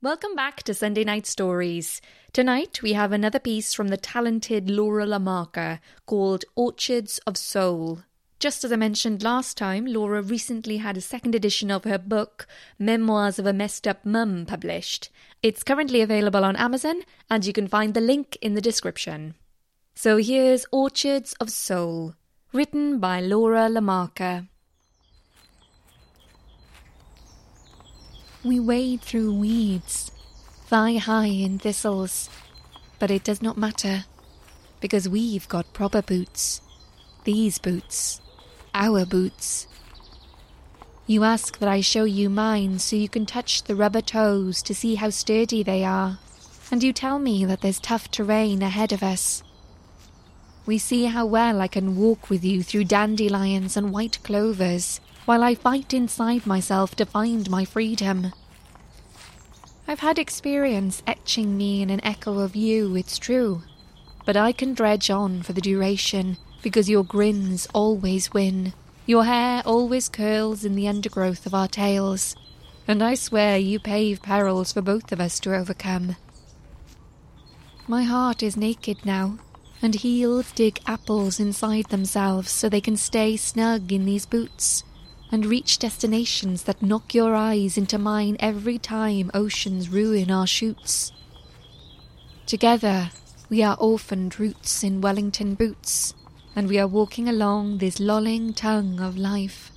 Welcome back to Sunday Night Stories. Tonight we have another piece from the talented Laura Lamarca called Orchards of Sole. Just as I mentioned last time, Laura recently had a second edition of her book, Memoirs of a Messed Up Mum, published. It's currently available on Amazon, and you can find the link in the description. So here's Orchards of Sole, written by Laura Lamarca. We wade through weeds, thigh high in thistles, but it does not matter, because we've got proper boots. These boots. Our boots. You ask that I show you mine so you can touch the rubber toes to see how sturdy they are, and you tell me that there's tough terrain ahead of us. We see how well I can walk with you through dandelions and white clovers while I fight inside myself to find my freedom. I've had experience etching me in an echo of you, it's true, but I can dredge on for the duration because your grins always win. Your hair always curls in the undergrowth of our tails, and I swear you pave perils for both of us to overcome. My heart is naked now, and heels dig apples inside themselves so they can stay snug in these boots and reach destinations that knock your eyes into mine every time oceans ruin our shoots. Together, we are orphaned roots in Wellington boots, and we are walking along this lolling tongue of life.